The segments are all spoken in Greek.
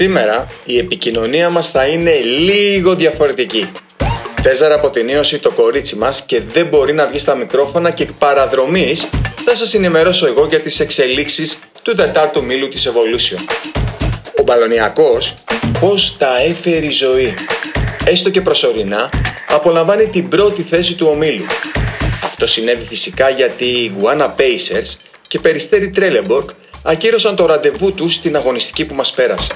Σήμερα η επικοινωνία μας θα είναι λίγο διαφορετική. Τέζαρα αποτενίωσε το κορίτσι μας και δεν μπορεί να βγει στα μικρόφωνα και εκ παραδρομής θα σας ενημερώσω εγώ για τις εξελίξεις του τετάρτου μήλου της Evolution. Ο Μπαλονιακός πώς τα έφερε η ζωή. Έστω και προσωρινά απολαμβάνει την πρώτη θέση του ομίλου. Αυτό συνέβη φυσικά γιατί οι Guana Pacers και Περιστέρι Τρέλεμπορκ ακύρωσαν το ραντεβού τους στην αγωνιστική που μας πέρασε.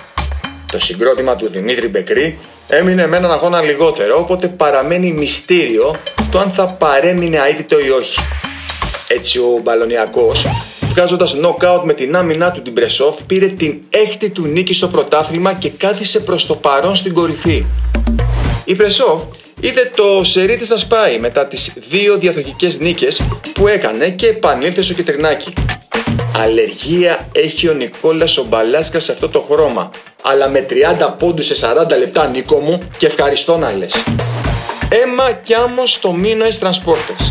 Το συγκρότημα του Δημήτρη Μπεκρή έμεινε με έναν αγώνα λιγότερο, οπότε παραμένει μυστήριο το αν θα παρέμεινε αίτητο ή όχι. Έτσι ο Μπαλονιακός, βγάζοντας knockout με την άμυνά του την Πρεσόφ, πήρε την έκτη του νίκη στο πρωτάθλημα και κάθισε προς το παρόν στην κορυφή. Η Πρεσόφ είδε το σερί της να σπάει μετά τις δύο διαδοχικές νίκες που έκανε και επανήλθε στο κεντρινάκι. Αλλεργία έχει ο Νικόλας ο Μπαλάσκα σε αυτό το χρώμα. Αλλά με 30 πόντους σε 40 λεπτά Νίκο μου και ευχαριστώ να λες. Έμα κι άμμος στο Μίνο Transporters.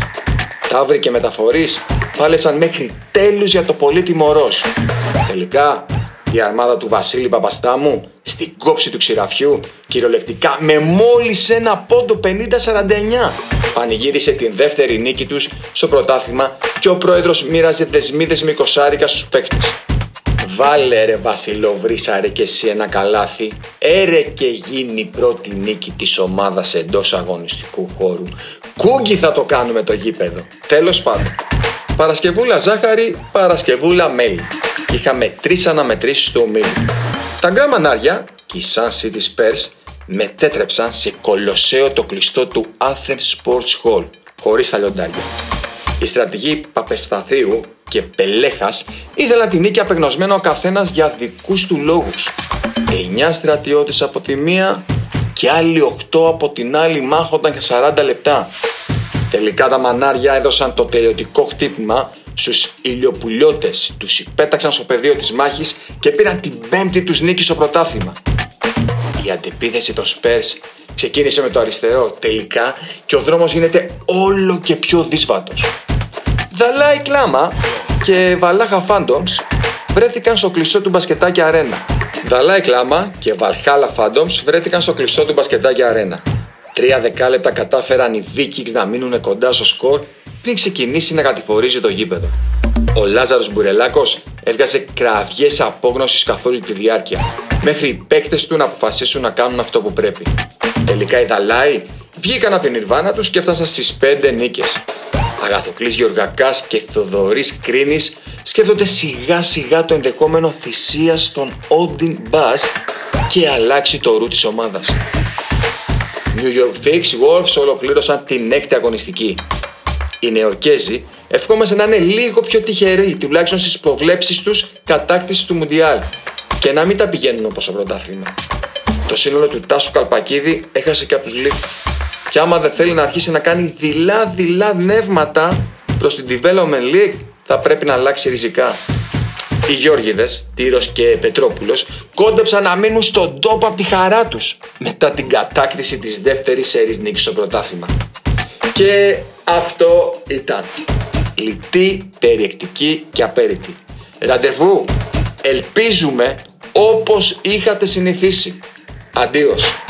Ταύροι και μεταφορείς πάλεψαν μέχρι τέλους για το πολύτιμο ροζ. Τελικά η αρμάδα του Βασίλη Παπαστάμου στην κόψη του ξηραφιού κυριολεκτικά με μόλις ένα πόντο 50-49 πανηγύρισε την δεύτερη νίκη τους στο πρωτάθλημα και ο πρόεδρος μοίραζε δεσμίδες με κοσάρικα στους παίκτες. Βάλε ρε Βασιλοβρίσα ρε και εσύ ένα καλάθι. Έρε και γίνει η πρώτη νίκη της ομάδας εντός αγωνιστικού χώρου. Κούγκι θα το κάνουμε το γήπεδο. Τέλος πάντων. Παρασκευούλα ζάχαρη, Παρασκευούλα μέλι. Είχαμε τρεις αναμετρήσεις του ομίλου. Τα γκραμανάρια και οι Sun City Spurs μετέτρεψαν σε κολοσσέο το κλειστό του Athens Sports Hall, χωρίς τα λιοντάρια. Οι στρατηγοί Παπευσταθίου και Πελέχας ήθελαν την νίκη απεγνωσμένο ο καθένας για δικούς του λόγους. 9 στρατιώτες από τη μία και άλλοι 8 από την άλλη μάχονταν για 40 λεπτά. Τελικά τα μανάρια έδωσαν το τελειωτικό χτύπημα στους ηλιοπουλιώτες, τους υπέταξαν στο πεδίο της μάχης και πήραν την πέμπτη τους νίκη στο πρωτάθλημα. Η αντεπίθεση των Spurs ξεκίνησε με το αριστερό τελικά και ο δρόμος γίνεται όλο και πιο δύσβατος. Δαλάη Κλάμα και Βαλάχα Phantoms βρέθηκαν στο κλεισό του μπασκετάκι αρένα. Δαλάη Κλάμα και Βαλχάλα Phantoms βρέθηκαν στο κλεισό του μπασκετάκι αρένα. Τρία δεκάλεπτα κατάφεραν οι Vikings να μείνουν κοντά στο σκορ πριν ξεκινήσει να κατηφορίζει το γήπεδο. Ο Λάζαρος Μπουρελάκος έβγαζε κραυγές απόγνωσης καθ' όλη τη διάρκεια, μέχρι οι παίκτες του να αποφασίσουν να κάνουν αυτό που πρέπει. Τελικά οι Δαλάοι βγήκαν από την Ιρβάνα τους και έφτασαν στις 5 νίκες. Αγαθοκλής Γεωργακάς και Θοδωρής Κρίνης σκέφτονται σιγά σιγά το ενδεχόμενο θυσία των Όντιν Bass και αλλάξει το ρου της ομάδας. New York Fix Wolves ολοκλήρωσαν την έκτη αγωνιστική οι Νεοκέζοι ευχόμαστε να είναι λίγο πιο τυχεροί, τουλάχιστον στις προβλέψεις τους κατάκτησης του Μουντιάλ και να μην τα πηγαίνουν όπως το πρωτάθλημα. Το σύνολο του Τάσου Καλπακίδη έχασε και από τους λίγου. Και άμα δεν θέλει να αρχίσει να κάνει δειλά-δειλά νεύματα προς την Development League, θα πρέπει να αλλάξει ριζικά. Οι Γιώργιδε, Τύρος και Πετρόπουλος, κόντεψαν να μείνουν στον τόπο από τη χαρά τους μετά την κατάκτηση της δεύτερης σερής νίκης στο πρωτάθλημα. Και αυτό ήταν. Λιτή, περιεκτική και απέριτη. Ραντεβού. Ελπίζουμε όπως είχατε συνηθίσει. Αντίος.